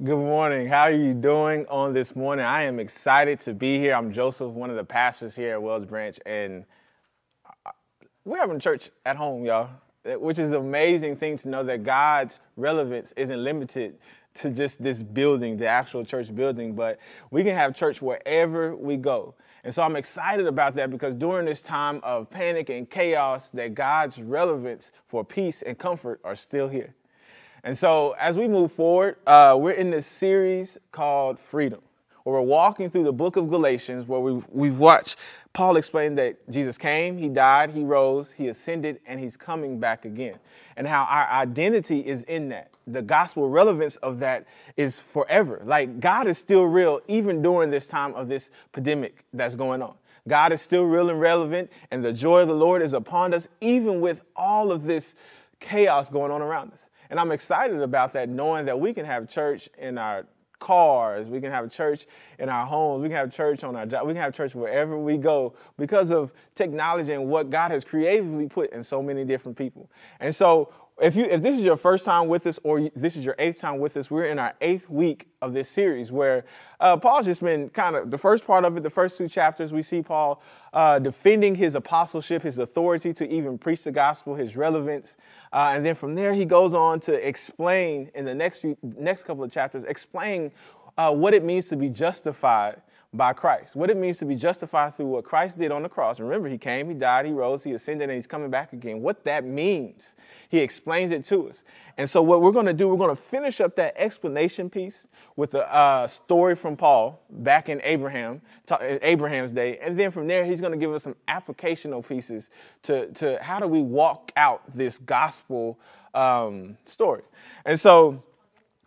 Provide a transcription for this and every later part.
Good morning. How are you doing on this morning? I am excited to be here. I'm Joseph, one of the pastors here at Wells Branch, and uh, we're having church at home, y'all, which is an amazing thing to know that God's relevance isn't limited to just this building, the actual church building, but we can have church wherever we go. And so I'm excited about that because during this time of panic and chaos, that God's relevance for peace and comfort are still here. And so, as we move forward, uh, we're in this series called Freedom, where we're walking through the book of Galatians, where we've, we've watched Paul explain that Jesus came, he died, he rose, he ascended, and he's coming back again. And how our identity is in that. The gospel relevance of that is forever. Like, God is still real, even during this time of this pandemic that's going on. God is still real and relevant, and the joy of the Lord is upon us, even with all of this chaos going on around us. And I'm excited about that, knowing that we can have church in our cars, we can have church in our homes, we can have church on our job, we can have church wherever we go because of technology and what God has creatively put in so many different people. And so if you if this is your first time with us or this is your eighth time with us, we're in our eighth week of this series where uh, Paul's just been kind of the first part of it, the first two chapters. We see Paul uh, defending his apostleship, his authority to even preach the gospel, his relevance, uh, and then from there he goes on to explain in the next few next couple of chapters, explain uh, what it means to be justified by Christ. What it means to be justified through what Christ did on the cross. Remember, he came, he died, he rose, he ascended, and he's coming back again. What that means, he explains it to us. And so, what we're going to do, we're going to finish up that explanation piece with a uh, story from Paul back in Abraham, Abraham's day, and then from there, he's going to give us some applicational pieces to, to how do we walk out this gospel um, story. And so,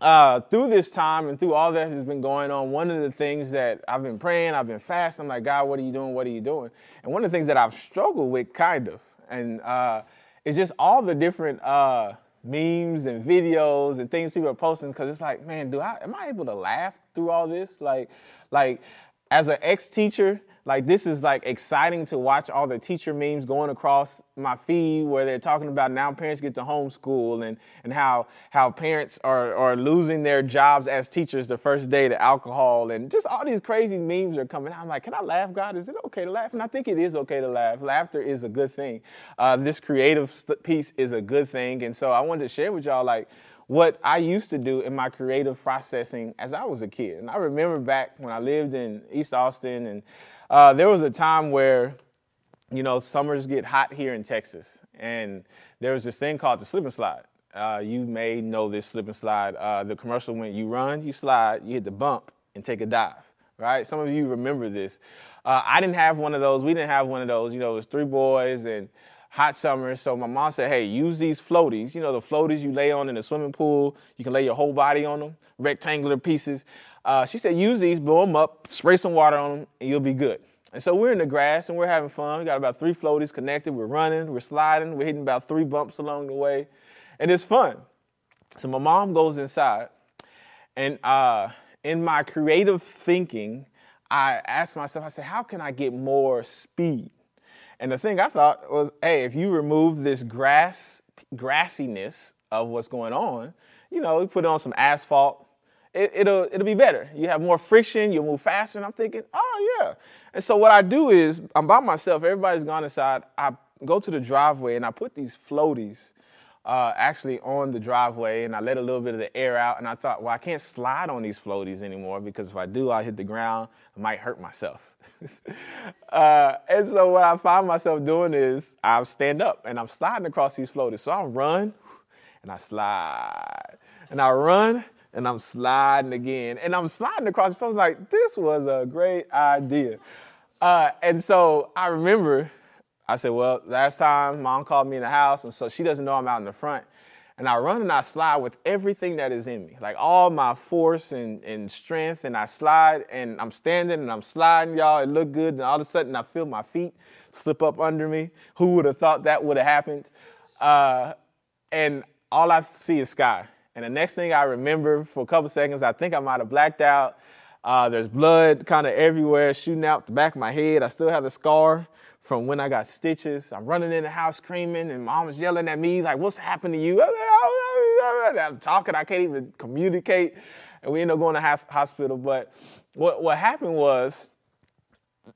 uh, through this time and through all that has been going on, one of the things that I've been praying, I've been fasting, I'm like, God, what are you doing? What are you doing? And one of the things that I've struggled with, kind of, and uh, it's just all the different uh, memes and videos and things people are posting because it's like, man, do I am I able to laugh through all this? Like, like as an ex-teacher, like this is like exciting to watch all the teacher memes going across my feed where they're talking about now parents get to homeschool and, and how how parents are, are losing their jobs as teachers the first day to alcohol and just all these crazy memes are coming out. I'm like, can I laugh, God? Is it okay to laugh? And I think it is okay to laugh. Laughter is a good thing. Uh, this creative piece is a good thing. And so I wanted to share with y'all like what I used to do in my creative processing as I was a kid. And I remember back when I lived in East Austin and uh, there was a time where, you know, summers get hot here in Texas, and there was this thing called the slip and slide. Uh, you may know this slip and slide. Uh, the commercial when you run, you slide, you hit the bump, and take a dive. Right? Some of you remember this. Uh, I didn't have one of those. We didn't have one of those. You know, it was three boys and hot summer. So my mom said, hey, use these floaties. You know, the floaties you lay on in the swimming pool. You can lay your whole body on them, rectangular pieces. Uh, she said, use these, blow them up, spray some water on them, and you'll be good. And so we're in the grass and we're having fun. We got about three floaties connected. We're running, we're sliding, we're hitting about three bumps along the way, and it's fun. So my mom goes inside, and uh, in my creative thinking, I asked myself, I said, how can I get more speed? And the thing I thought was, hey, if you remove this grass grassiness of what's going on, you know, we put on some asphalt, it, will it'll be better. You have more friction, you'll move faster. And I'm thinking, oh yeah. And so what I do is I'm by myself. Everybody's gone inside. I go to the driveway and I put these floaties uh, actually on the driveway and I let a little bit of the air out. And I thought, well, I can't slide on these floaties anymore because if I do, I hit the ground. I might hurt myself. uh, and so what I find myself doing is I stand up and I'm sliding across these floaties. So I run and I slide and I run and I'm sliding again. And I'm sliding across the phone. like, this was a great idea. Uh, and so I remember, I said, well, last time mom called me in the house, and so she doesn't know I'm out in the front. And I run and I slide with everything that is in me, like all my force and, and strength. And I slide and I'm standing and I'm sliding, y'all. It looked good. And all of a sudden I feel my feet slip up under me. Who would have thought that would have happened? Uh, and all I see is sky. And the next thing I remember for a couple seconds, I think I might have blacked out. Uh, there's blood kind of everywhere shooting out the back of my head. I still have the scar from when I got stitches. I'm running in the house screaming, and mom was yelling at me, like, What's happened to you? I'm talking, I can't even communicate. and we end up going to hospital. But what, what happened was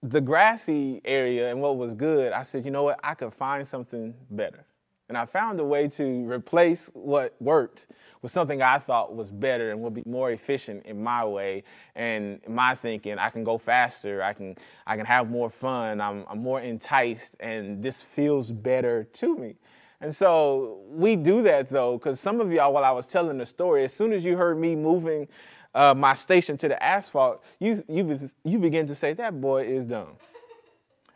the grassy area and what was good, I said, you know what, I could find something better. And I found a way to replace what worked with something I thought was better and would be more efficient in my way and my thinking. I can go faster. I can I can have more fun. I'm, I'm more enticed, and this feels better to me. And so we do that though, because some of y'all, while I was telling the story, as soon as you heard me moving uh, my station to the asphalt, you you you begin to say that boy is dumb.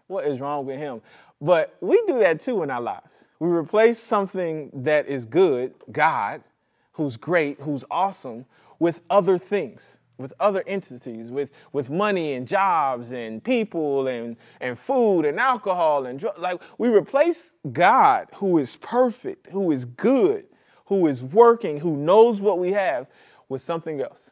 What is wrong with him? But we do that too in our lives. We replace something that is good, God, who's great, who's awesome, with other things, with other entities, with, with money and jobs and people and, and food and alcohol and drugs. Like we replace God, who is perfect, who is good, who is working, who knows what we have, with something else.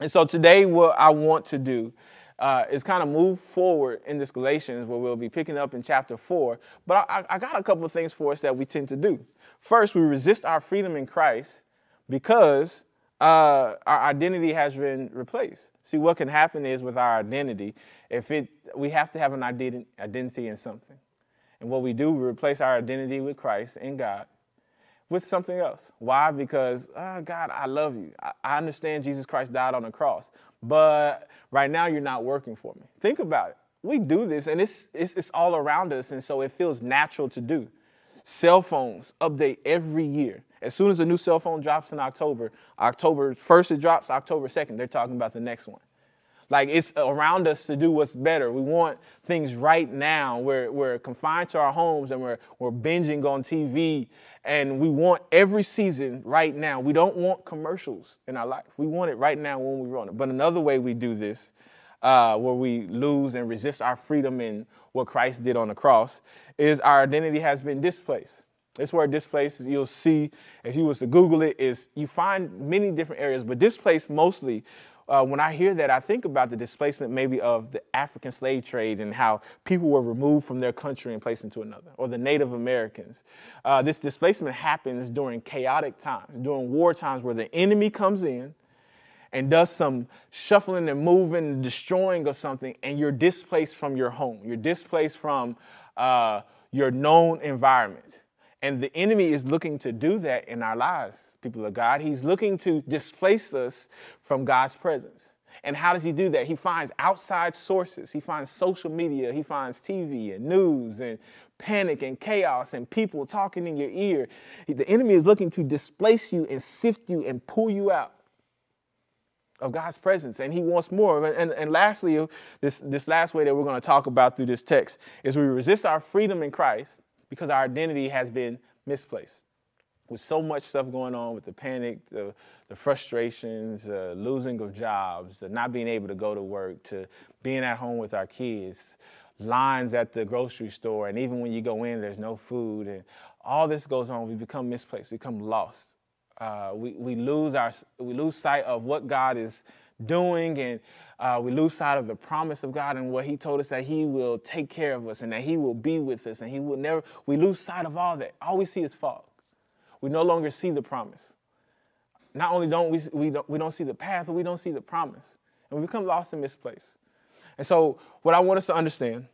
And so today, what I want to do uh, is kind of move forward in this Galatians where we'll be picking up in chapter four. But I, I got a couple of things for us that we tend to do. First, we resist our freedom in Christ because uh, our identity has been replaced. See, what can happen is with our identity, if it, we have to have an identi- identity in something. And what we do, we replace our identity with Christ in God with something else. Why? Because, oh, God, I love you. I, I understand Jesus Christ died on the cross, but right now you're not working for me. Think about it. We do this, and it's, it's, it's all around us, and so it feels natural to do. Cell phones update every year. As soon as a new cell phone drops in October, October 1st it drops, October 2nd, they're talking about the next one. Like it's around us to do what's better. We want things right now. We're, we're confined to our homes and we're, we're binging on TV and we want every season right now. We don't want commercials in our life. We want it right now when we want it. But another way we do this, uh, where we lose and resist our freedom in what Christ did on the cross, is our identity has been displaced. This word displaced, you'll see if you was to Google it, is you find many different areas, but displaced mostly uh, when I hear that, I think about the displacement maybe of the African slave trade and how people were removed from their country and placed into another, or the Native Americans. Uh, this displacement happens during chaotic times, during war times where the enemy comes in and does some shuffling and moving and destroying of something, and you're displaced from your home. You're displaced from uh, your known environment. And the enemy is looking to do that in our lives, people of God. He's looking to displace us from God's presence. And how does he do that? He finds outside sources. He finds social media. He finds TV and news and panic and chaos and people talking in your ear. The enemy is looking to displace you and sift you and pull you out of God's presence. And he wants more. And, and lastly, this, this last way that we're going to talk about through this text is we resist our freedom in Christ because our identity has been misplaced. With so much stuff going on with the panic, the, the frustrations, uh, losing of jobs, not being able to go to work, to being at home with our kids, lines at the grocery store, and even when you go in, there's no food, and all this goes on, we become misplaced, we become lost. Uh, we, we, lose our, we lose sight of what God is doing, and uh, we lose sight of the promise of God and what He told us that He will take care of us and that He will be with us and He will never. We lose sight of all that. All we see is fog. We no longer see the promise. Not only don't we we don't, we don't see the path, but we don't see the promise, and we become lost and misplaced. And so, what I want us to understand,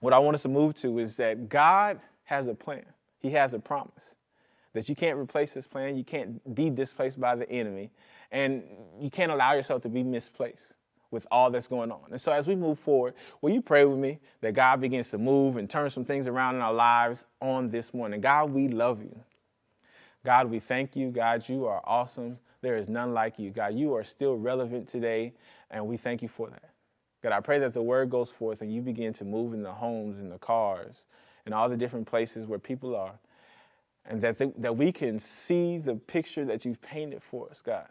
what I want us to move to, is that God has a plan. He has a promise that you can't replace this plan. You can't be displaced by the enemy, and you can't allow yourself to be misplaced with all that's going on. And so as we move forward, will you pray with me that God begins to move and turn some things around in our lives on this morning? God, we love you. God, we thank you. God, you are awesome. There is none like you. God, you are still relevant today, and we thank you for that. God, I pray that the word goes forth and you begin to move in the homes and the cars and all the different places where people are, and that, that we can see the picture that you've painted for us, God.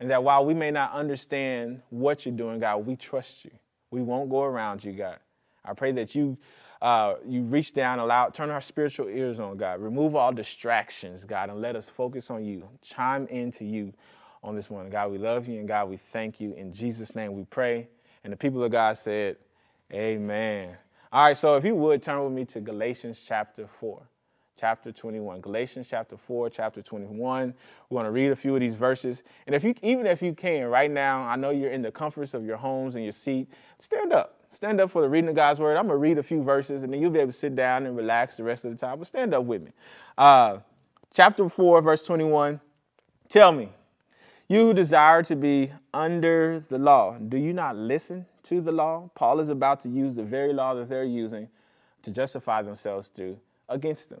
And that while we may not understand what you're doing, God, we trust you. We won't go around you, God. I pray that you uh, you reach down, allow, turn our spiritual ears on, God. Remove all distractions, God, and let us focus on you. Chime into you on this morning. God, we love you, and God, we thank you. In Jesus' name we pray. And the people of God said, Amen. All right, so if you would turn with me to Galatians chapter 4. Chapter 21. Galatians chapter 4, chapter 21. We're going to read a few of these verses. And if you even if you can right now, I know you're in the comforts of your homes and your seat, stand up. Stand up for the reading of God's word. I'm going to read a few verses and then you'll be able to sit down and relax the rest of the time. But stand up with me. Uh, chapter 4, verse 21. Tell me, you who desire to be under the law, do you not listen to the law? Paul is about to use the very law that they're using to justify themselves through against them.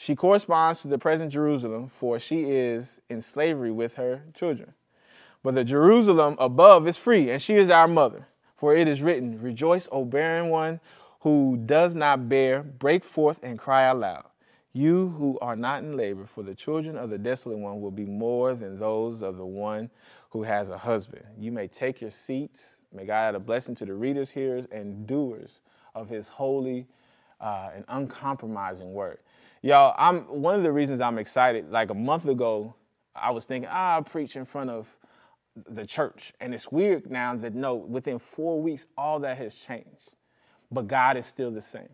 She corresponds to the present Jerusalem, for she is in slavery with her children. But the Jerusalem above is free, and she is our mother. For it is written, Rejoice, O barren one who does not bear, break forth and cry aloud. You who are not in labor, for the children of the desolate one will be more than those of the one who has a husband. You may take your seats. May God add a blessing to the readers, hearers, and doers of his holy uh, and uncompromising word. Y'all, I'm one of the reasons I'm excited. Like a month ago, I was thinking, ah, I'll preach in front of the church. And it's weird now that no, within four weeks, all that has changed. But God is still the same.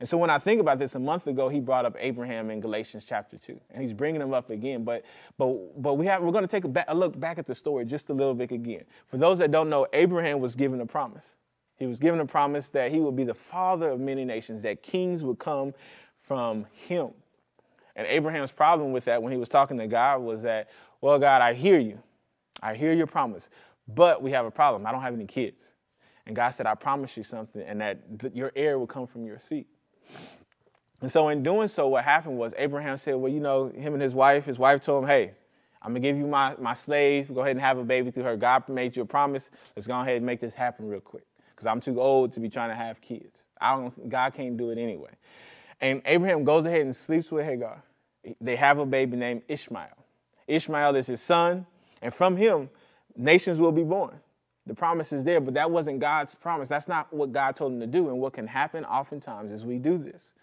And so when I think about this, a month ago he brought up Abraham in Galatians chapter two, and he's bringing him up again. But but but we have we're going to take a, a look back at the story just a little bit again. For those that don't know, Abraham was given a promise. He was given a promise that he would be the father of many nations, that kings would come from him. And Abraham's problem with that when he was talking to God was that, well, God, I hear you. I hear your promise, but we have a problem. I don't have any kids. And God said, I promise you something, and that th- your heir will come from your seed. And so, in doing so, what happened was Abraham said, Well, you know, him and his wife, his wife told him, Hey, I'm gonna give you my, my slave. Go ahead and have a baby through her. God made you a promise. Let's go ahead and make this happen real quick. Because I'm too old to be trying to have kids. I don't, God can't do it anyway. And Abraham goes ahead and sleeps with Hagar. They have a baby named Ishmael. Ishmael is his son, and from him, nations will be born. The promise is there, but that wasn't God's promise. That's not what God told him to do. And what can happen oftentimes is we do this.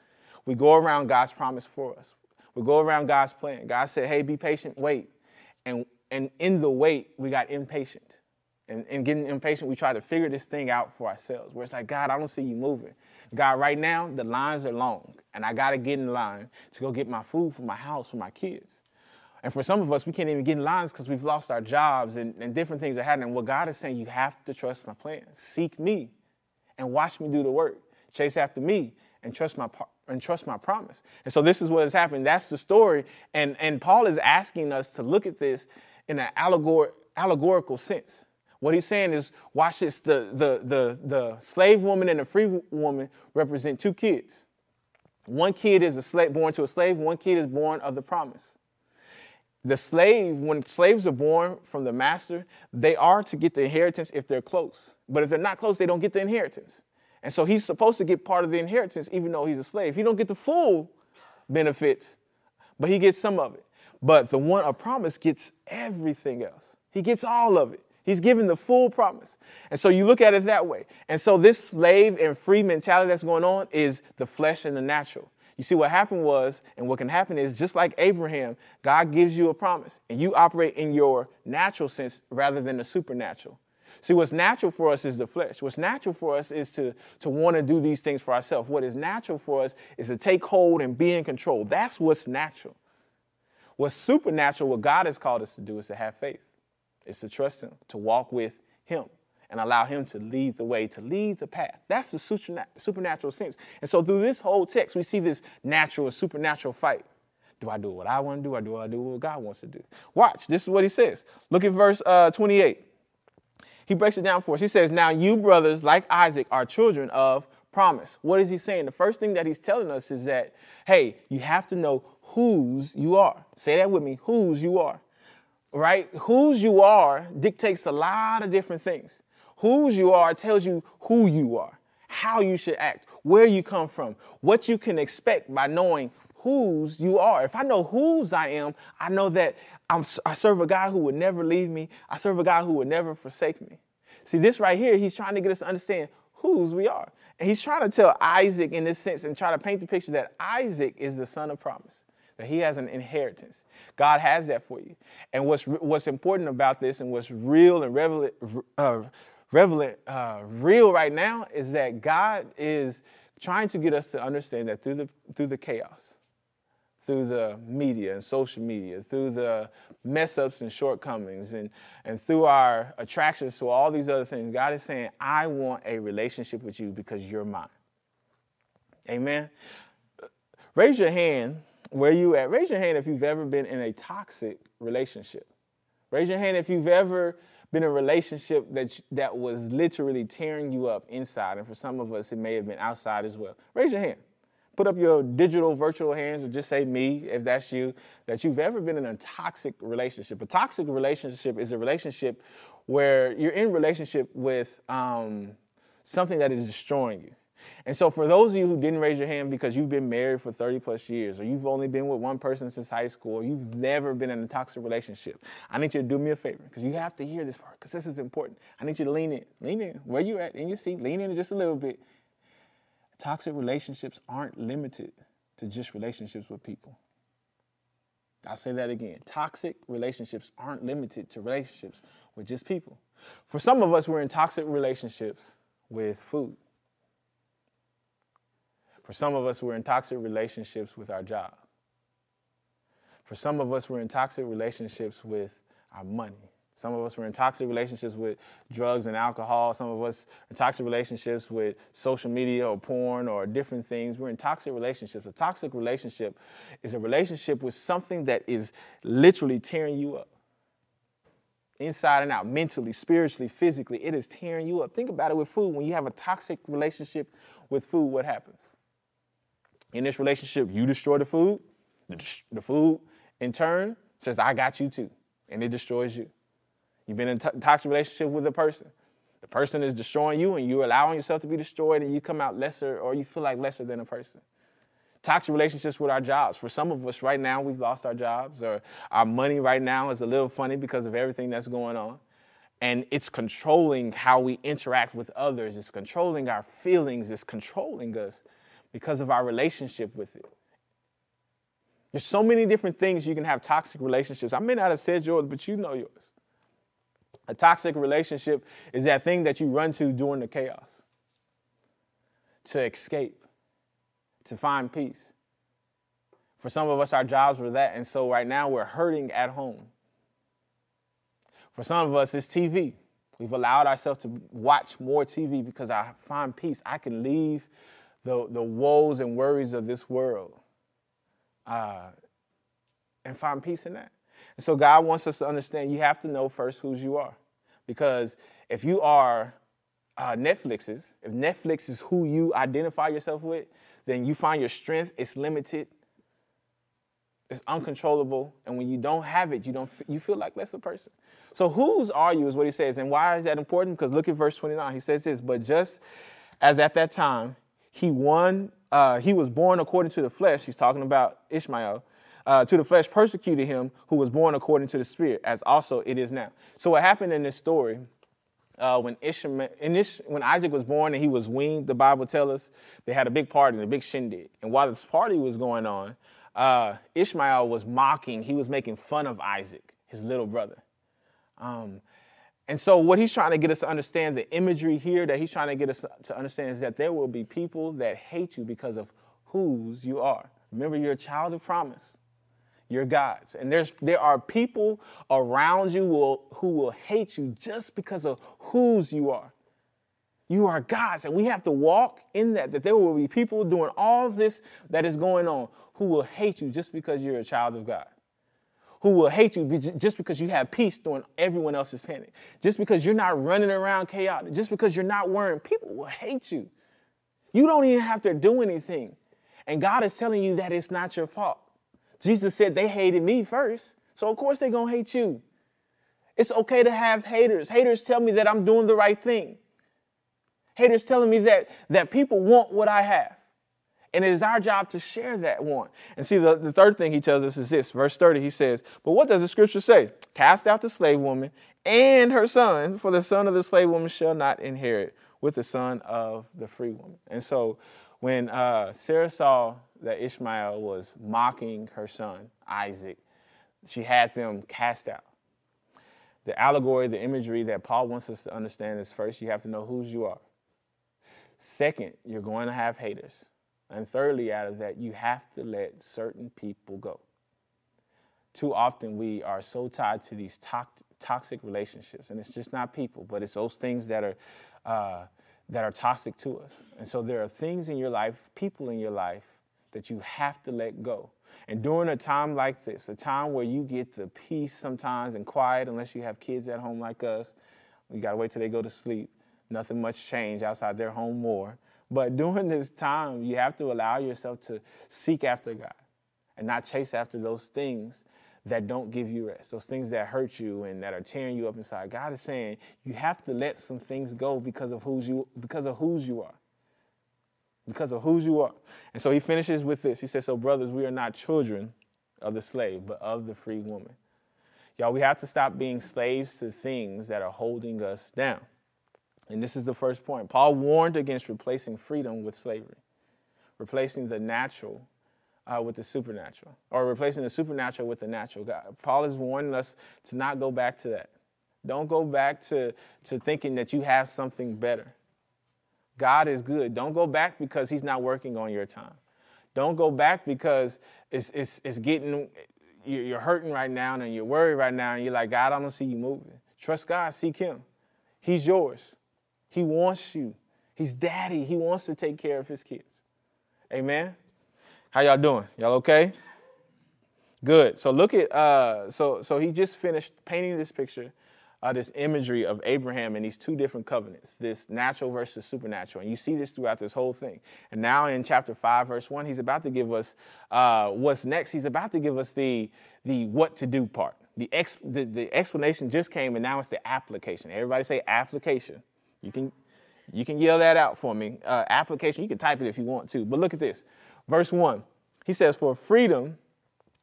We go around God's promise for us. We go around God's plan. God said, hey, be patient, wait. And, and in the wait, we got impatient. And, and getting impatient, we try to figure this thing out for ourselves, where it's like, God, I don't see you moving. God, right now, the lines are long, and I got to get in line to go get my food for my house, for my kids. And for some of us, we can't even get in lines because we've lost our jobs and, and different things are happening. Well, God is saying, you have to trust my plan. Seek me and watch me do the work. Chase after me and trust my and trust my promise. And so this is what has happened. That's the story. And, and Paul is asking us to look at this in an allegor- allegorical sense. What he's saying is, watch this, the, the, the, the slave woman and the free woman represent two kids. One kid is a slave, born to a slave, one kid is born of the promise. The slave, when slaves are born from the master, they are to get the inheritance if they're close. But if they're not close, they don't get the inheritance. And so he's supposed to get part of the inheritance even though he's a slave. He don't get the full benefits, but he gets some of it. But the one of promise gets everything else. He gets all of it. He's given the full promise. And so you look at it that way. And so this slave and free mentality that's going on is the flesh and the natural. You see, what happened was, and what can happen is just like Abraham, God gives you a promise, and you operate in your natural sense rather than the supernatural. See, what's natural for us is the flesh. What's natural for us is to, to want to do these things for ourselves. What is natural for us is to take hold and be in control. That's what's natural. What's supernatural, what God has called us to do, is to have faith. It's to trust Him, to walk with Him, and allow Him to lead the way, to lead the path. That's the supernatural sense. And so through this whole text, we see this natural, supernatural fight. Do I do what I want to do, or do I do what God wants to do? Watch, this is what He says. Look at verse uh, 28. He breaks it down for us. He says, Now you, brothers, like Isaac, are children of promise. What is he saying? The first thing that he's telling us is that, hey, you have to know whose you are. Say that with me, whose you are right? Whose you are dictates a lot of different things. Whose you are tells you who you are, how you should act, where you come from, what you can expect by knowing whose you are. If I know whose I am, I know that I'm, I serve a God who would never leave me. I serve a God who would never forsake me. See, this right here, he's trying to get us to understand whose we are. And he's trying to tell Isaac in this sense and try to paint the picture that Isaac is the son of promise, that he has an inheritance. God has that for you. And what's, what's important about this and what's real and relevant, uh, relevant uh, real right now is that God is trying to get us to understand that through the, through the chaos, through the media and social media, through the mess ups and shortcomings, and, and through our attractions to all these other things, God is saying, I want a relationship with you because you're mine. Amen. Raise your hand where you at. Raise your hand if you've ever been in a toxic relationship. Raise your hand if you've ever been in a relationship that, that was literally tearing you up inside. And for some of us, it may have been outside as well. Raise your hand put up your digital virtual hands or just say me if that's you that you've ever been in a toxic relationship a toxic relationship is a relationship where you're in relationship with um, something that is destroying you and so for those of you who didn't raise your hand because you've been married for 30 plus years or you've only been with one person since high school or you've never been in a toxic relationship i need you to do me a favor because you have to hear this part because this is important i need you to lean in lean in where you at in your seat lean in just a little bit Toxic relationships aren't limited to just relationships with people. I'll say that again. Toxic relationships aren't limited to relationships with just people. For some of us, we're in toxic relationships with food. For some of us, we're in toxic relationships with our job. For some of us, we're in toxic relationships with our money. Some of us were in toxic relationships with drugs and alcohol. Some of us in toxic relationships with social media or porn or different things. We're in toxic relationships. A toxic relationship is a relationship with something that is literally tearing you up. Inside and out, mentally, spiritually, physically, it is tearing you up. Think about it with food. When you have a toxic relationship with food, what happens? In this relationship, you destroy the food, the food in turn says, I got you too, and it destroys you. You've been in a toxic relationship with a person. The person is destroying you, and you're allowing yourself to be destroyed, and you come out lesser, or you feel like lesser than a person. Toxic relationships with our jobs. For some of us right now, we've lost our jobs, or our money right now is a little funny because of everything that's going on. And it's controlling how we interact with others, it's controlling our feelings, it's controlling us because of our relationship with it. There's so many different things you can have toxic relationships. I may not have said yours, but you know yours. A toxic relationship is that thing that you run to during the chaos to escape, to find peace. For some of us, our jobs were that, and so right now we're hurting at home. For some of us, it's TV. We've allowed ourselves to watch more TV because I find peace. I can leave the, the woes and worries of this world uh, and find peace in that. And so God wants us to understand you have to know first whose you are. Because if you are uh, Netflix's, if Netflix is who you identify yourself with, then you find your strength is limited, it's uncontrollable, and when you don't have it, you don't you feel like less a person. So whose are you is what he says, and why is that important? Because look at verse 29. He says this, but just as at that time he won, uh, he was born according to the flesh. He's talking about Ishmael uh, to the flesh persecuted him who was born according to the spirit, as also it is now. So what happened in this story, uh, when Ishmael, Ish, when Isaac was born and he was weaned, the Bible tells us they had a big party, a big shindig. And while this party was going on, uh, Ishmael was mocking, he was making fun of Isaac, his little brother. Um, and so, what he's trying to get us to understand, the imagery here that he's trying to get us to understand is that there will be people that hate you because of whose you are. Remember, you're a child of promise you're gods. And there's there are people around you will, who will hate you just because of whose you are. You are God's, and we have to walk in that, that there will be people doing all this that is going on who will hate you just because you're a child of God. Who will hate you just because you have peace during everyone else's panic. Just because you're not running around chaotic. Just because you're not worrying. People will hate you. You don't even have to do anything. And God is telling you that it's not your fault. Jesus said they hated me first, so of course they're going to hate you. It's okay to have haters. Haters tell me that I'm doing the right thing. Haters telling me that, that people want what I have. And it is our job to share that one. And see, the, the third thing he tells us is this verse 30, he says, But what does the scripture say? Cast out the slave woman and her son, for the son of the slave woman shall not inherit with the son of the free woman. And so when uh, Sarah saw that Ishmael was mocking her son, Isaac, she had them cast out. The allegory, the imagery that Paul wants us to understand is first, you have to know whose you are. Second, you're going to have haters. And thirdly, out of that, you have to let certain people go. Too often, we are so tied to these to- toxic relationships, and it's just not people, but it's those things that are uh, that are toxic to us. And so, there are things in your life, people in your life, that you have to let go. And during a time like this, a time where you get the peace sometimes and quiet, unless you have kids at home like us, you gotta wait till they go to sleep. Nothing much change outside their home more. But during this time, you have to allow yourself to seek after God and not chase after those things that don't give you rest, those things that hurt you and that are tearing you up inside. God is saying you have to let some things go because of whose you because of whose you are. Because of whose you are. And so he finishes with this. He says, So, brothers, we are not children of the slave, but of the free woman. Y'all, we have to stop being slaves to things that are holding us down. And this is the first point. Paul warned against replacing freedom with slavery, replacing the natural uh, with the supernatural, or replacing the supernatural with the natural. God, Paul is warning us to not go back to that. Don't go back to, to thinking that you have something better. God is good. Don't go back because He's not working on your time. Don't go back because it's, it's, it's getting, you're hurting right now and you're worried right now and you're like, God, I don't see you moving. Trust God, seek Him. He's yours. He wants you. He's daddy. He wants to take care of his kids. Amen. How y'all doing? Y'all okay? Good. So look at uh, so so he just finished painting this picture, uh, this imagery of Abraham and these two different covenants, this natural versus supernatural, and you see this throughout this whole thing. And now in chapter five, verse one, he's about to give us uh, what's next. He's about to give us the the what to do part. The, ex- the the explanation just came, and now it's the application. Everybody say application. You can, you can yell that out for me. Uh, application, you can type it if you want to. But look at this. Verse 1. He says, For freedom,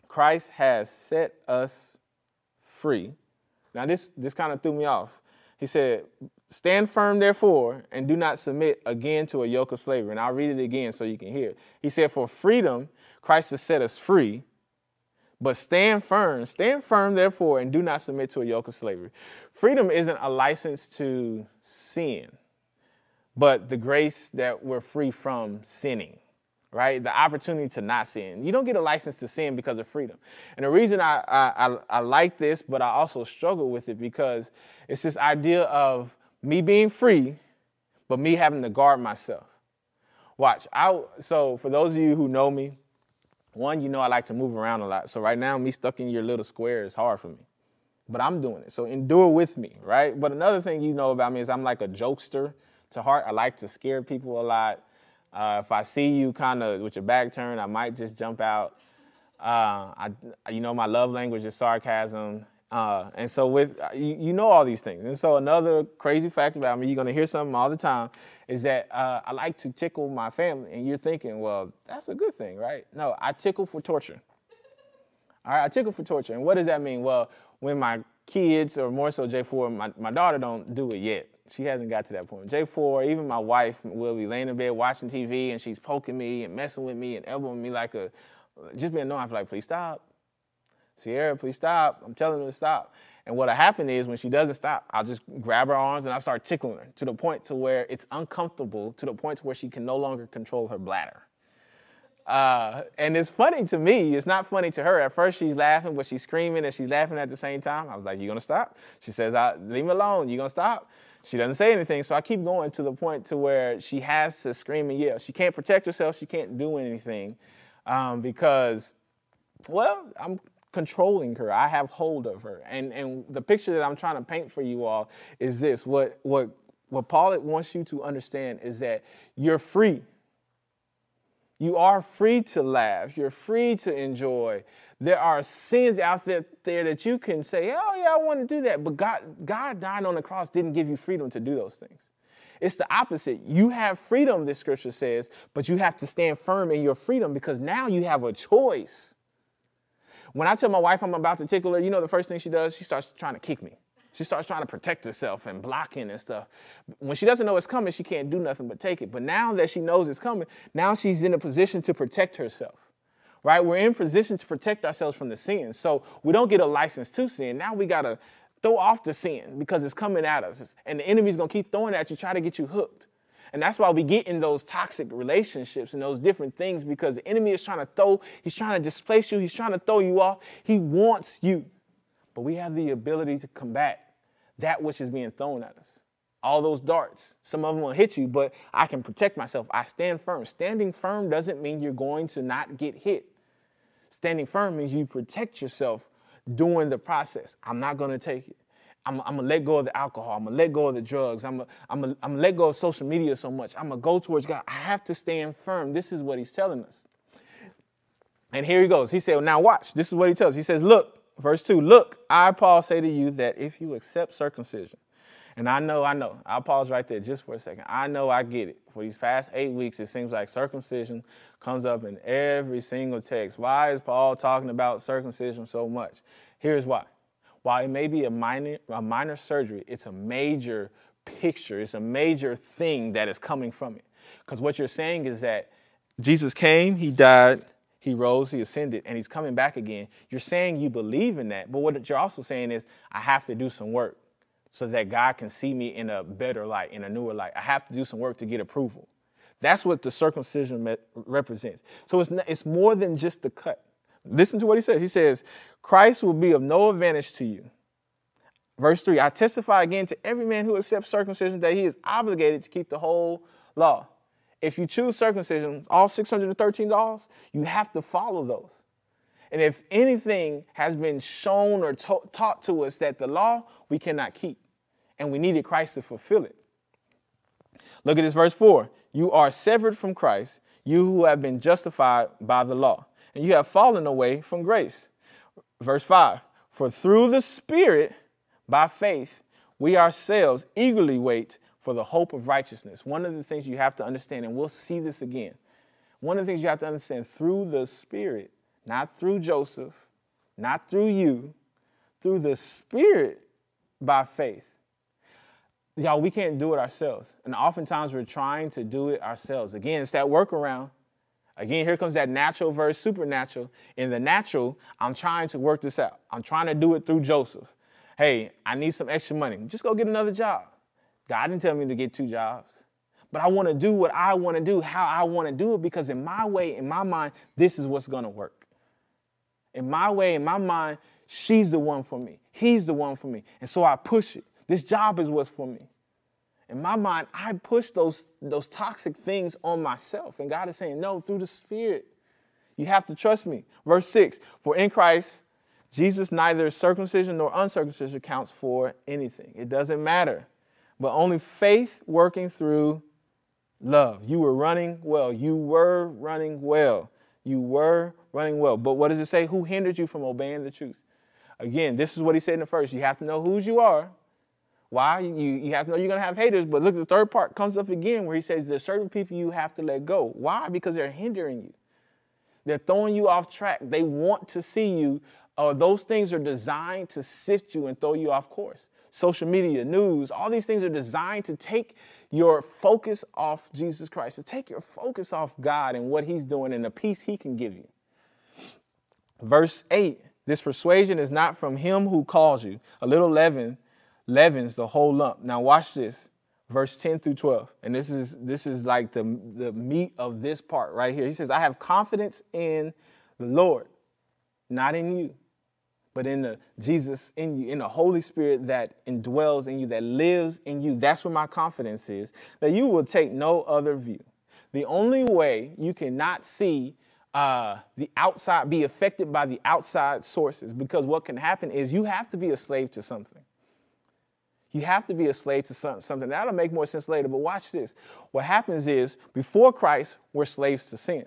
Christ has set us free. Now, this, this kind of threw me off. He said, Stand firm, therefore, and do not submit again to a yoke of slavery. And I'll read it again so you can hear. He said, For freedom, Christ has set us free. But stand firm, stand firm, therefore, and do not submit to a yoke of slavery. Freedom isn't a license to sin, but the grace that we're free from sinning, right? The opportunity to not sin. You don't get a license to sin because of freedom. And the reason I, I, I like this, but I also struggle with it because it's this idea of me being free, but me having to guard myself. Watch, I, so for those of you who know me, one, you know I like to move around a lot. So right now, me stuck in your little square is hard for me. But I'm doing it. So endure with me, right? But another thing you know about me is I'm like a jokester to heart. I like to scare people a lot. Uh, if I see you kind of with your back turned, I might just jump out. Uh, I, you know, my love language is sarcasm. Uh, and so with uh, you, you, know all these things. And so another crazy fact about me, you're gonna hear something all the time, is that uh, I like to tickle my family. And you're thinking, well, that's a good thing, right? No, I tickle for torture. All right, I tickle for torture. And what does that mean? Well, when my kids, or more so J4, my, my daughter don't do it yet. She hasn't got to that point. J4, even my wife will be laying in bed watching TV and she's poking me and messing with me and elbowing me like a, just being annoying. I'm like, please stop Sierra, please stop. I'm telling her to stop. And what'll happen is when she doesn't stop, I'll just grab her arms and I start tickling her to the point to where it's uncomfortable, to the point to where she can no longer control her bladder. Uh, and it's funny to me. It's not funny to her. At first, she's laughing, but she's screaming and she's laughing at the same time. I was like, "You gonna stop?" She says, I, "Leave me alone. You gonna stop?" She doesn't say anything, so I keep going to the point to where she has to scream and yell. She can't protect herself. She can't do anything um, because, well, I'm controlling her. I have hold of her. And, and the picture that I'm trying to paint for you all is this. What, what, what Paul wants you to understand is that you're free. You are free to laugh. You're free to enjoy There are sins out there, there that you can say, oh, yeah, I want to do that. But God, God dying on the cross didn't give you freedom to do those things. It's the opposite. You have freedom, this scripture says, but you have to stand firm in your freedom because now you have a choice. When I tell my wife I'm about to tickle her, you know the first thing she does? She starts trying to kick me. She starts trying to protect herself and blocking and stuff. When she doesn't know it's coming, she can't do nothing but take it. But now that she knows it's coming, now she's in a position to protect herself. Right? We're in position to protect ourselves from the sin. So we don't get a license to sin. Now we got to throw off the sin because it's coming at us. And the enemy's to keep throwing at you, try to get you hooked. And that's why we get in those toxic relationships and those different things because the enemy is trying to throw, he's trying to displace you, he's trying to throw you off. He wants you. But we have the ability to combat that which is being thrown at us. All those darts, some of them will hit you, but I can protect myself. I stand firm. Standing firm doesn't mean you're going to not get hit. Standing firm means you protect yourself during the process. I'm not going to take it. I'm, I'm, gonna let go of the alcohol. I'm gonna let go of the drugs. I'm gonna, I'm, I'm gonna let go of social media so much. I'm gonna go towards God. I have to stand firm. This is what he's telling us. And here he goes. He said, well, Now watch. This is what he tells. He says, Look, Verse 2 Look, I, Paul, say to you that if you accept circumcision, and I know, I know, I'll pause right there just for a second. I know I get it. For these past eight weeks, it seems like circumcision comes up in every single text. Why is Paul talking about circumcision so much? Here's why. While it may be a minor, a minor surgery, it's a major picture, it's a major thing that is coming from it. Because what you're saying is that Jesus came, he died, he rose, he ascended, and he's coming back again. You're saying you believe in that, but what you're also saying is, I have to do some work so that God can see me in a better light, in a newer light. I have to do some work to get approval. That's what the circumcision represents. So it's, not, it's more than just the cut. Listen to what he says. He says, Christ will be of no advantage to you. Verse 3 I testify again to every man who accepts circumcision that he is obligated to keep the whole law if you choose circumcision, all $613, you have to follow those. And if anything has been shown or ta- taught to us that the law we cannot keep, and we needed Christ to fulfill it. Look at this verse 4. You are severed from Christ, you who have been justified by the law, and you have fallen away from grace. Verse 5 For through the Spirit, by faith, we ourselves eagerly wait for the hope of righteousness. One of the things you have to understand, and we'll see this again, one of the things you have to understand through the Spirit, not through Joseph, not through you, through the Spirit by faith. Y'all, we can't do it ourselves. And oftentimes we're trying to do it ourselves. Again, it's that workaround. Again, here comes that natural versus supernatural. In the natural, I'm trying to work this out. I'm trying to do it through Joseph. Hey, I need some extra money. Just go get another job. God didn't tell me to get two jobs. But I want to do what I want to do, how I want to do it, because in my way, in my mind, this is what's going to work. In my way, in my mind, she's the one for me. He's the one for me. And so I push it. This job is what's for me. In my mind, I push those, those toxic things on myself. And God is saying, no, through the Spirit. You have to trust me. Verse 6 For in Christ, Jesus neither circumcision nor uncircumcision counts for anything. It doesn't matter but only faith working through love. You were running well. You were running well. You were running well. But what does it say? Who hindered you from obeying the truth? Again, this is what he said in the first. You have to know whose you are. Why? You, you have to know you're going to have haters. But look, the third part comes up again where he says there's certain people you have to let go. Why? Because they're hindering you. They're throwing you off track. They want to see you. Uh, those things are designed to sift you and throw you off course social media, news, all these things are designed to take your focus off Jesus Christ, to take your focus off God and what He's doing and the peace He can give you. Verse 8 this persuasion is not from Him who calls you. A little leaven leavens the whole lump. Now, watch this. Verse 10 through 12. And this is this is like the, the meat of this part right here. He says, I have confidence in the Lord, not in you but in the Jesus in you, in the Holy Spirit that indwells in you, that lives in you. That's where my confidence is, that you will take no other view. The only way you cannot see uh, the outside, be affected by the outside sources, because what can happen is you have to be a slave to something. You have to be a slave to something. That'll make more sense later, but watch this. What happens is, before Christ, we're slaves to sin.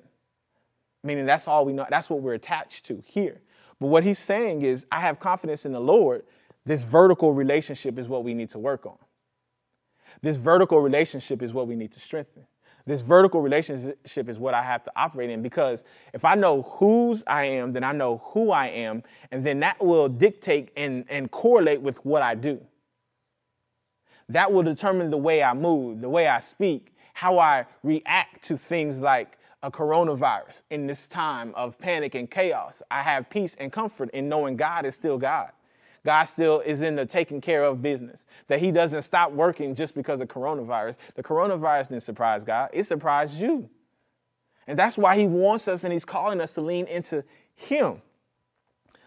Meaning that's all we know, that's what we're attached to here. But what he's saying is, I have confidence in the Lord. This vertical relationship is what we need to work on. This vertical relationship is what we need to strengthen. This vertical relationship is what I have to operate in because if I know whose I am, then I know who I am, and then that will dictate and, and correlate with what I do. That will determine the way I move, the way I speak, how I react to things like a coronavirus in this time of panic and chaos. I have peace and comfort in knowing God is still God. God still is in the taking care of business, that He doesn't stop working just because of coronavirus. The coronavirus didn't surprise God, it surprised you. And that's why He wants us and He's calling us to lean into Him.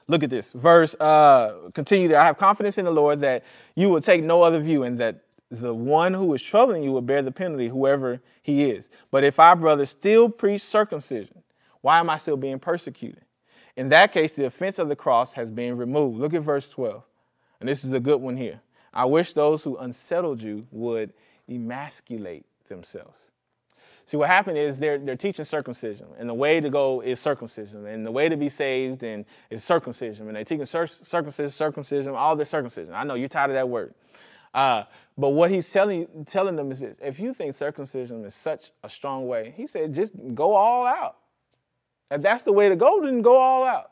Look at this verse. Uh, continue I have confidence in the Lord that you will take no other view and that the one who is troubling you will bear the penalty, whoever he is. But if our brother still preach circumcision, why am I still being persecuted? In that case, the offense of the cross has been removed. Look at verse 12. And this is a good one here. I wish those who unsettled you would emasculate themselves. See, what happened is they're, they're teaching circumcision, and the way to go is circumcision, and the way to be saved and is circumcision. And they're teaching circumcision, circumcision, all this circumcision. I know you're tired of that word. Uh, but what he's telling, telling them is this if you think circumcision is such a strong way, he said, just go all out. If that's the way to go, then go all out.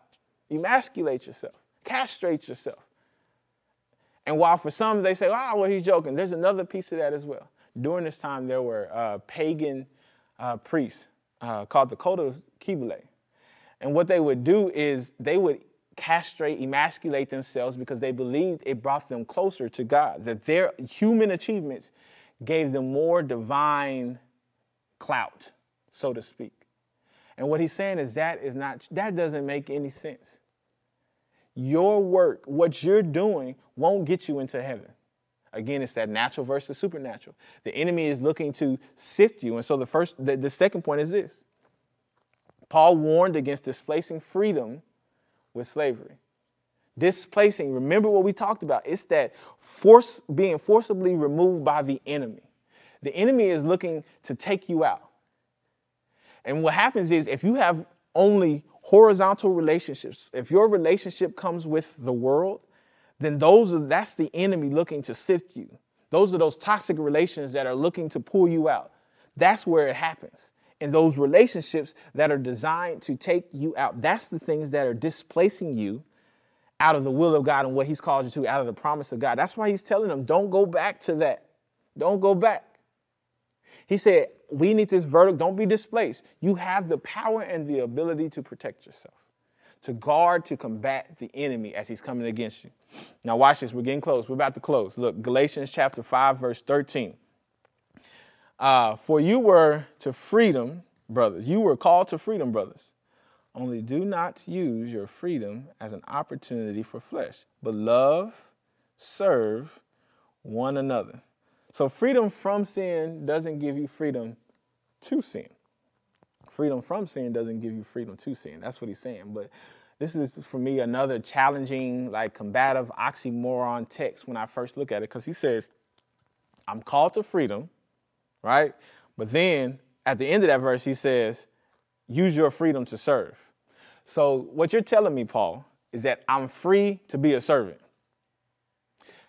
Emasculate yourself, castrate yourself. And while for some they say, oh, well, he's joking, there's another piece of that as well. During this time, there were uh, pagan uh, priests uh, called the Code of Cybele. And what they would do is they would castrate, emasculate themselves because they believed it brought them closer to God, that their human achievements gave them more divine clout, so to speak. And what he's saying is that is not that doesn't make any sense. Your work, what you're doing, won't get you into heaven. Again, it's that natural versus supernatural. The enemy is looking to sift you. And so the first the, the second point is this. Paul warned against displacing freedom with slavery. Displacing, remember what we talked about. It's that force being forcibly removed by the enemy. The enemy is looking to take you out. And what happens is if you have only horizontal relationships, if your relationship comes with the world, then those are, that's the enemy looking to sift you. Those are those toxic relations that are looking to pull you out. That's where it happens in those relationships that are designed to take you out. That's the things that are displacing you out of the will of God and what He's called you to, out of the promise of God. That's why He's telling them, don't go back to that. Don't go back. He said, we need this verdict. Don't be displaced. You have the power and the ability to protect yourself, to guard, to combat the enemy as he's coming against you. Now, watch this. We're getting close. We're about to close. Look, Galatians chapter 5, verse 13. Uh, For you were to freedom, brothers. You were called to freedom, brothers. Only do not use your freedom as an opportunity for flesh, but love, serve one another. So, freedom from sin doesn't give you freedom to sin. Freedom from sin doesn't give you freedom to sin. That's what he's saying. But this is, for me, another challenging, like combative oxymoron text when I first look at it, because he says, I'm called to freedom, right? But then at the end of that verse, he says, use your freedom to serve. So what you're telling me, Paul, is that I'm free to be a servant.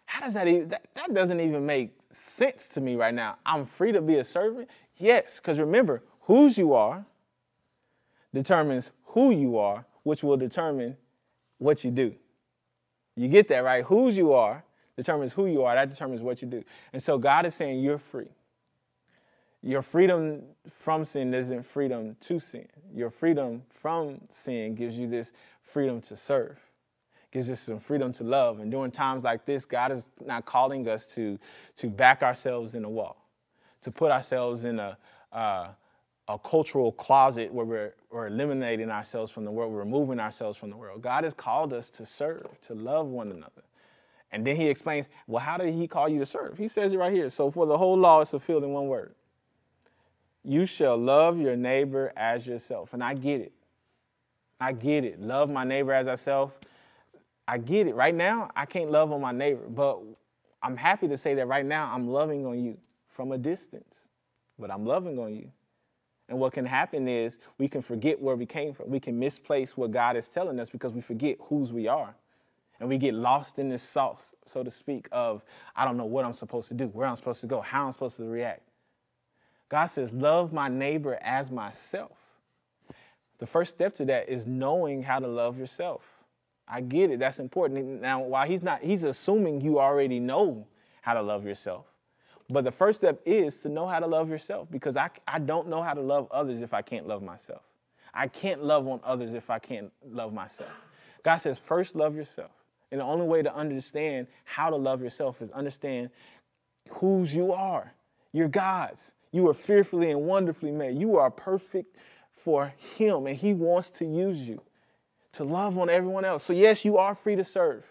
How does that even, that, that doesn't even make sense to me right now. I'm free to be a servant? Yes, because remember, whose you are determines who you are, which will determine what you do. You get that, right? Whose you are determines who you are, that determines what you do. And so God is saying you're free. Your freedom from sin isn't freedom to sin. Your freedom from sin gives you this freedom to serve, gives us some freedom to love. And during times like this, God is not calling us to, to back ourselves in a wall, to put ourselves in a, uh, a cultural closet where we're, we're eliminating ourselves from the world, we're removing ourselves from the world. God has called us to serve, to love one another. And then he explains, well, how did he call you to serve? He says it right here. So for the whole law is fulfilled in one word you shall love your neighbor as yourself. And I get it. I get it. Love my neighbor as myself. I get it. Right now, I can't love on my neighbor, but I'm happy to say that right now I'm loving on you from a distance, but I'm loving on you. And what can happen is we can forget where we came from. We can misplace what God is telling us because we forget whose we are. And we get lost in this sauce, so to speak, of I don't know what I'm supposed to do, where I'm supposed to go, how I'm supposed to react. God says, Love my neighbor as myself. The first step to that is knowing how to love yourself. I get it, that's important. Now, while he's not, he's assuming you already know how to love yourself. But the first step is to know how to love yourself because I, I don't know how to love others if I can't love myself. I can't love on others if I can't love myself. God says, first love yourself. And the only way to understand how to love yourself is understand whose you are. You're God's. You are fearfully and wonderfully made. You are perfect for Him, and He wants to use you to love on everyone else. So, yes, you are free to serve.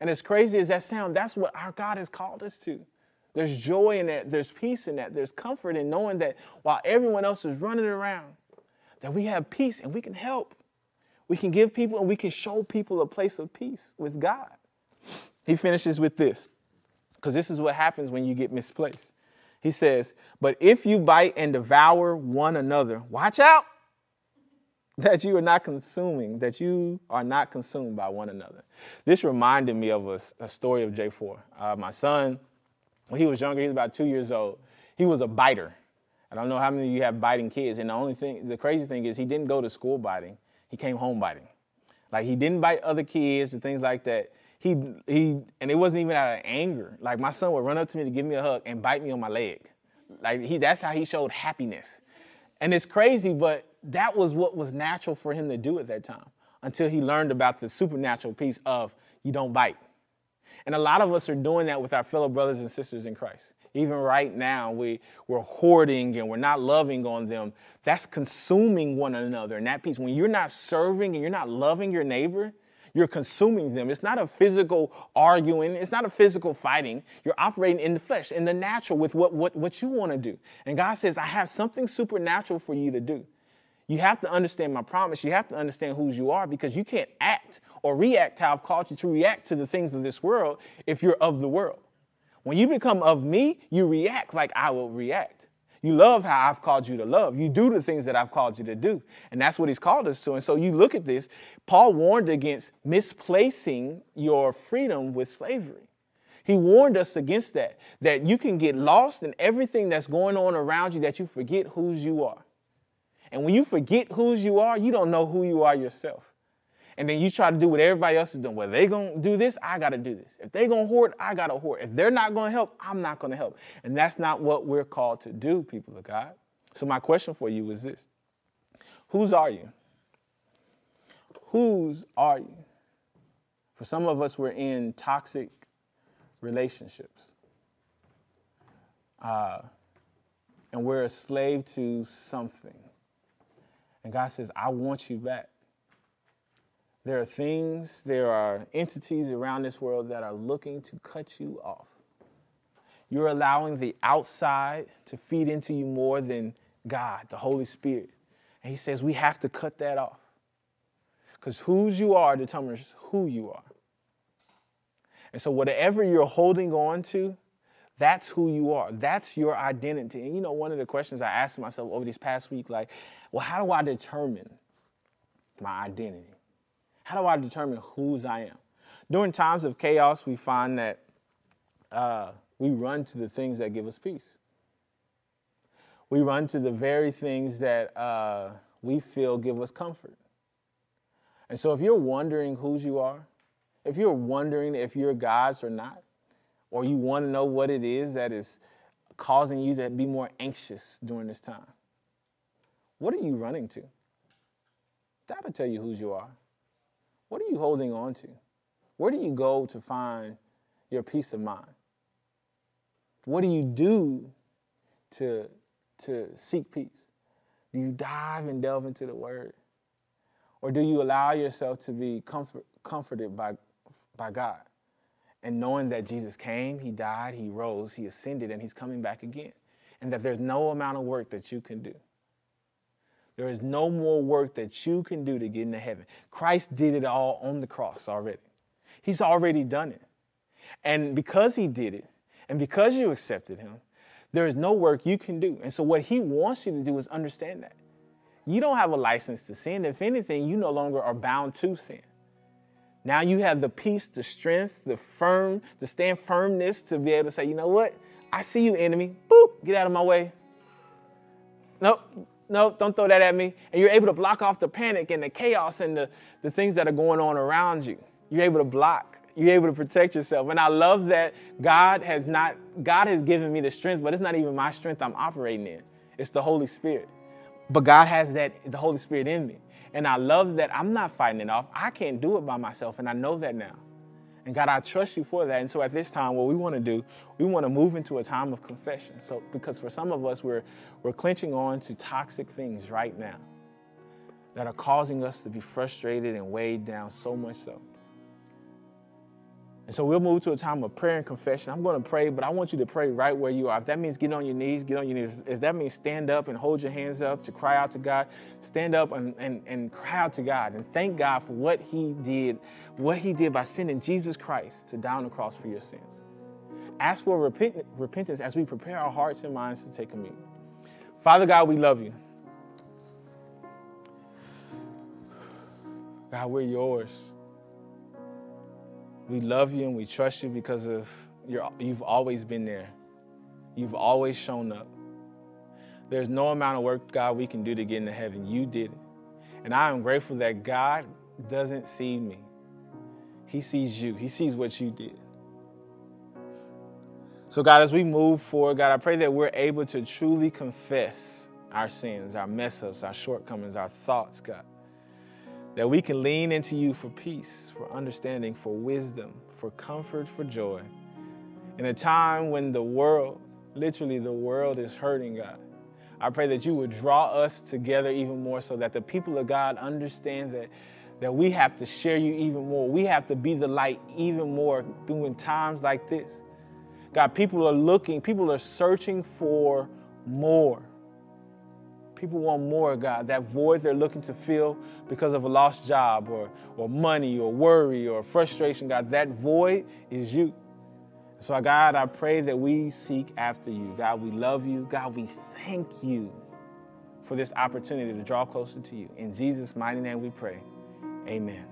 And as crazy as that sounds, that's what our God has called us to. There's joy in that, there's peace in that, there's comfort in knowing that while everyone else is running around, that we have peace and we can help. We can give people and we can show people a place of peace with God. He finishes with this, because this is what happens when you get misplaced. He says, But if you bite and devour one another, watch out that you are not consuming, that you are not consumed by one another. This reminded me of a, a story of J4. Uh, my son, when he was younger, he was about two years old. He was a biter. I don't know how many of you have biting kids. And the only thing, the crazy thing is, he didn't go to school biting. He came home biting. Like he didn't bite other kids and things like that. He he, and it wasn't even out of anger. Like my son would run up to me to give me a hug and bite me on my leg. Like he, that's how he showed happiness. And it's crazy, but that was what was natural for him to do at that time until he learned about the supernatural piece of you don't bite. And a lot of us are doing that with our fellow brothers and sisters in Christ. Even right now, we, we're hoarding and we're not loving on them. That's consuming one another. And that piece, when you're not serving and you're not loving your neighbor, you're consuming them. It's not a physical arguing, it's not a physical fighting. You're operating in the flesh, in the natural, with what, what, what you want to do. And God says, I have something supernatural for you to do. You have to understand my promise. You have to understand whose you are because you can't act or react how I've called you to react to the things of this world if you're of the world. When you become of me, you react like I will react. You love how I've called you to love. You do the things that I've called you to do. And that's what he's called us to. And so you look at this, Paul warned against misplacing your freedom with slavery. He warned us against that, that you can get lost in everything that's going on around you, that you forget whose you are. And when you forget whose you are, you don't know who you are yourself. And then you try to do what everybody else is doing. Well, they gonna do this, I gotta do this. If they gonna hoard, I gotta hoard. If they're not gonna help, I'm not gonna help. And that's not what we're called to do, people of God. So my question for you is this: Whose are you? Whose are you? For some of us, we're in toxic relationships. Uh, and we're a slave to something. And God says, I want you back. There are things, there are entities around this world that are looking to cut you off. You're allowing the outside to feed into you more than God, the Holy Spirit. And He says we have to cut that off. Because whose you are determines who you are. And so, whatever you're holding on to, that's who you are. That's your identity. And you know, one of the questions I asked myself over this past week, like, well, how do I determine my identity? How do I determine whose I am? During times of chaos, we find that uh, we run to the things that give us peace. We run to the very things that uh, we feel give us comfort. And so, if you're wondering whose you are, if you're wondering if you're God's or not, or you want to know what it is that is causing you to be more anxious during this time, what are you running to? That'll tell you whose you are. What are you holding on to? Where do you go to find your peace of mind? What do you do to, to seek peace? Do you dive and delve into the word? Or do you allow yourself to be comfort, comforted by, by God? And knowing that Jesus came, He died, He rose, He ascended, and He's coming back again. And that there's no amount of work that you can do there is no more work that you can do to get into heaven. Christ did it all on the cross already. He's already done it. And because he did it, and because you accepted him, There is no work you can do. And so, what He wants you to do is understand that. You don't have a license to sin. If anything, you no longer are bound to sin. Now you have the peace, the strength, the firm, the stand firmness to be able to say, you know what? I see you, enemy. Boop, get out of my way. Nope, nope, don't throw that at me. And you're able to block off the panic and the chaos and the, the things that are going on around you. You're able to block. You're able to protect yourself. And I love that God has not, God has given me the strength, but it's not even my strength I'm operating in. It's the Holy Spirit. But God has that, the Holy Spirit in me. And I love that I'm not fighting it off. I can't do it by myself, and I know that now. And God, I trust you for that. And so at this time, what we want to do, we want to move into a time of confession. So because for some of us, we're we're clenching on to toxic things right now that are causing us to be frustrated and weighed down so much so. And so we'll move to a time of prayer and confession. I'm going to pray, but I want you to pray right where you are. If that means get on your knees, get on your knees. If that means stand up and hold your hands up to cry out to God, stand up and, and, and cry out to God and thank God for what He did, what He did by sending Jesus Christ to down the cross for your sins. Ask for repent, repentance as we prepare our hearts and minds to take communion. Father God, we love you. God, we're yours. We love you and we trust you because of your, you've always been there. You've always shown up. There's no amount of work, God, we can do to get into heaven. You did it. And I am grateful that God doesn't see me, He sees you, He sees what you did. So, God, as we move forward, God, I pray that we're able to truly confess our sins, our mess ups, our shortcomings, our thoughts, God that we can lean into you for peace, for understanding, for wisdom, for comfort, for joy. In a time when the world, literally the world is hurting, God, I pray that you would draw us together even more so that the people of God understand that, that we have to share you even more. We have to be the light even more during times like this. God, people are looking, people are searching for more. People want more, God. That void they're looking to fill because of a lost job or, or money or worry or frustration, God, that void is you. So, God, I pray that we seek after you. God, we love you. God, we thank you for this opportunity to draw closer to you. In Jesus' mighty name we pray. Amen.